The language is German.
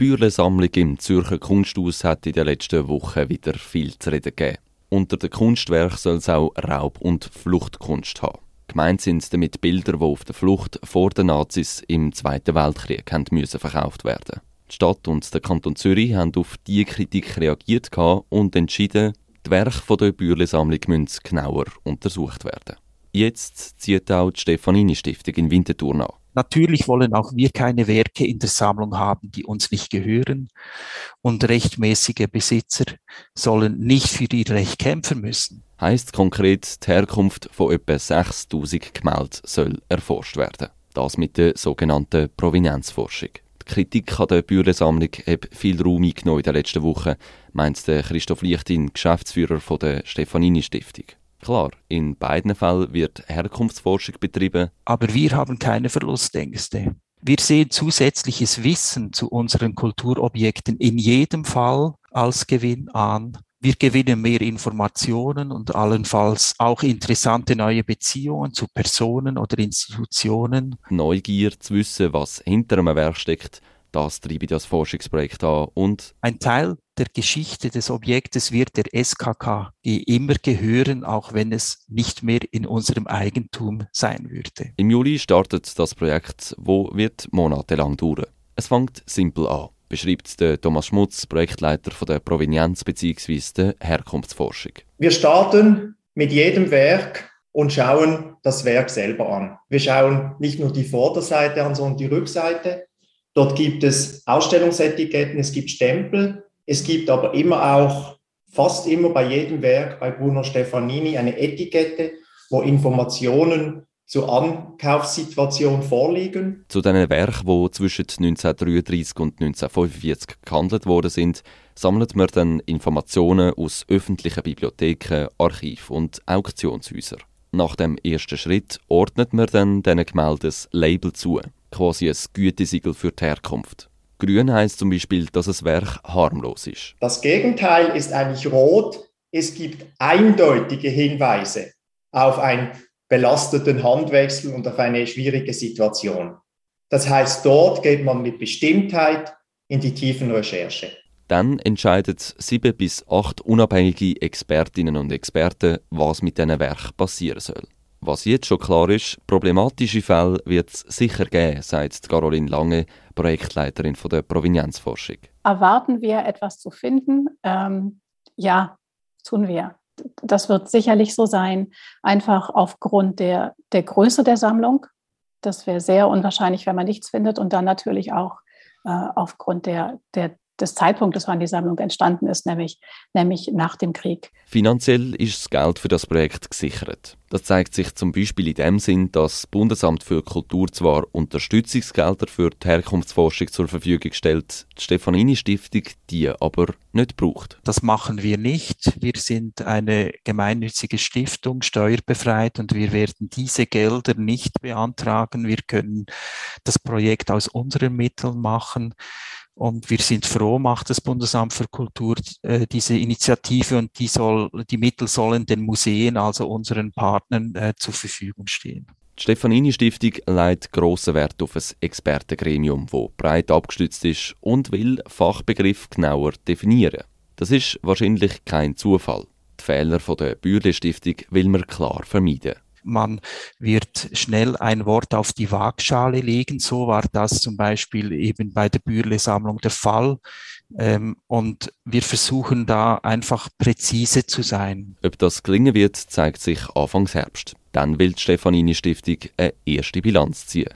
Die Bürle-Sammlung im Zürcher Kunsthaus hat in den letzten Wochen wieder viel zu reden gegeben. Unter den Kunstwerken soll es auch Raub- und Fluchtkunst haben. Gemeint sind damit Bilder, die auf der Flucht vor den Nazis im Zweiten Weltkrieg müssen verkauft werden. Die Stadt und der Kanton Zürich haben auf diese Kritik reagiert und entschieden, die Werke der Bürle-Sammlung müssen genauer untersucht werden. Jetzt zieht auch die Stefanini-Stiftung in Winterthur nach. Natürlich wollen auch wir keine Werke in der Sammlung haben, die uns nicht gehören. Und rechtmäßige Besitzer sollen nicht für ihr Recht kämpfen müssen. Heißt konkret, die Herkunft von etwa 6000 Gemälden soll erforscht werden. Das mit der sogenannten Provenienzforschung. Die Kritik an der Bürgersammlung hat viel Raum eingenommen in den letzten Wochen, meint Christoph Lichtin, Geschäftsführer der Stefanini Stiftung. Klar, in beiden Fällen wird Herkunftsforschung betrieben. Aber wir haben keine Verlustängste. Wir sehen zusätzliches Wissen zu unseren Kulturobjekten in jedem Fall als Gewinn an. Wir gewinnen mehr Informationen und allenfalls auch interessante neue Beziehungen zu Personen oder Institutionen. Neugier zu wissen, was hinter einem Werk steckt, das treibe das Forschungsprojekt an und ein Teil der Geschichte des Objektes wird der SKK immer gehören, auch wenn es nicht mehr in unserem Eigentum sein würde. Im Juli startet das Projekt, wo wird monatelang dauern. Es fängt simpel an, beschreibt der Thomas Schmutz, Projektleiter von der Provenienz bzw. der Herkunftsforschung. Wir starten mit jedem Werk und schauen das Werk selber an. Wir schauen nicht nur die Vorderseite an, sondern die Rückseite. Dort gibt es Ausstellungsetiketten, es gibt Stempel, es gibt aber immer auch, fast immer bei jedem Werk bei Bruno Stefanini eine Etikette, wo Informationen zur Ankaufssituation vorliegen. Zu diesen Werken, die zwischen 1933 und 1945 gehandelt worden sind, sammelt man dann Informationen aus öffentlichen Bibliotheken, Archiven und Auktionshäusern. Nach dem ersten Schritt ordnet man dann diesen Gemälden ein Label zu, quasi ein Gütesiegel für die Herkunft. Grün heißt zum Beispiel, dass das Werk harmlos ist. Das Gegenteil ist eigentlich rot. Es gibt eindeutige Hinweise auf einen belasteten Handwechsel und auf eine schwierige Situation. Das heißt, dort geht man mit Bestimmtheit in die tiefen Recherche. Dann entscheiden sieben bis acht unabhängige Expertinnen und Experten, was mit diesen Werk passieren soll. Was jetzt schon klar ist, problematische Fälle wird es sicher geben, sagt Caroline Lange, Projektleiterin von der Provenienzforschung. Erwarten wir etwas zu finden? Ähm, ja, tun wir. Das wird sicherlich so sein, einfach aufgrund der, der Größe der Sammlung. Das wäre sehr unwahrscheinlich, wenn man nichts findet. Und dann natürlich auch äh, aufgrund der, der des Zeitpunktes, wann die Sammlung entstanden ist, nämlich, nämlich nach dem Krieg. Finanziell ist das Geld für das Projekt gesichert. Das zeigt sich zum Beispiel in dem Sinn, dass das Bundesamt für Kultur zwar Unterstützungsgelder für die Herkunftsforschung zur Verfügung stellt, die Stefanini-Stiftung die aber nicht braucht. Das machen wir nicht. Wir sind eine gemeinnützige Stiftung, steuerbefreit und wir werden diese Gelder nicht beantragen. Wir können das Projekt aus unseren Mitteln machen. Und wir sind froh, macht das Bundesamt für Kultur äh, diese Initiative und die, soll, die Mittel sollen den Museen, also unseren Partnern, äh, zur Verfügung stehen. Die Stefanini Stiftung legt grossen Wert auf ein Expertengremium, das breit abgestützt ist und will Fachbegriff genauer definieren. Das ist wahrscheinlich kein Zufall. Die Fehler der Bürle Stiftung will man klar vermeiden. Man wird schnell ein Wort auf die Waagschale legen. So war das zum Beispiel eben bei der Bürle-Sammlung der Fall. Ähm, und wir versuchen da einfach präzise zu sein. Ob das gelingen wird, zeigt sich Anfangs Herbst. Dann will die Stefanini Stiftung eine erste Bilanz ziehen.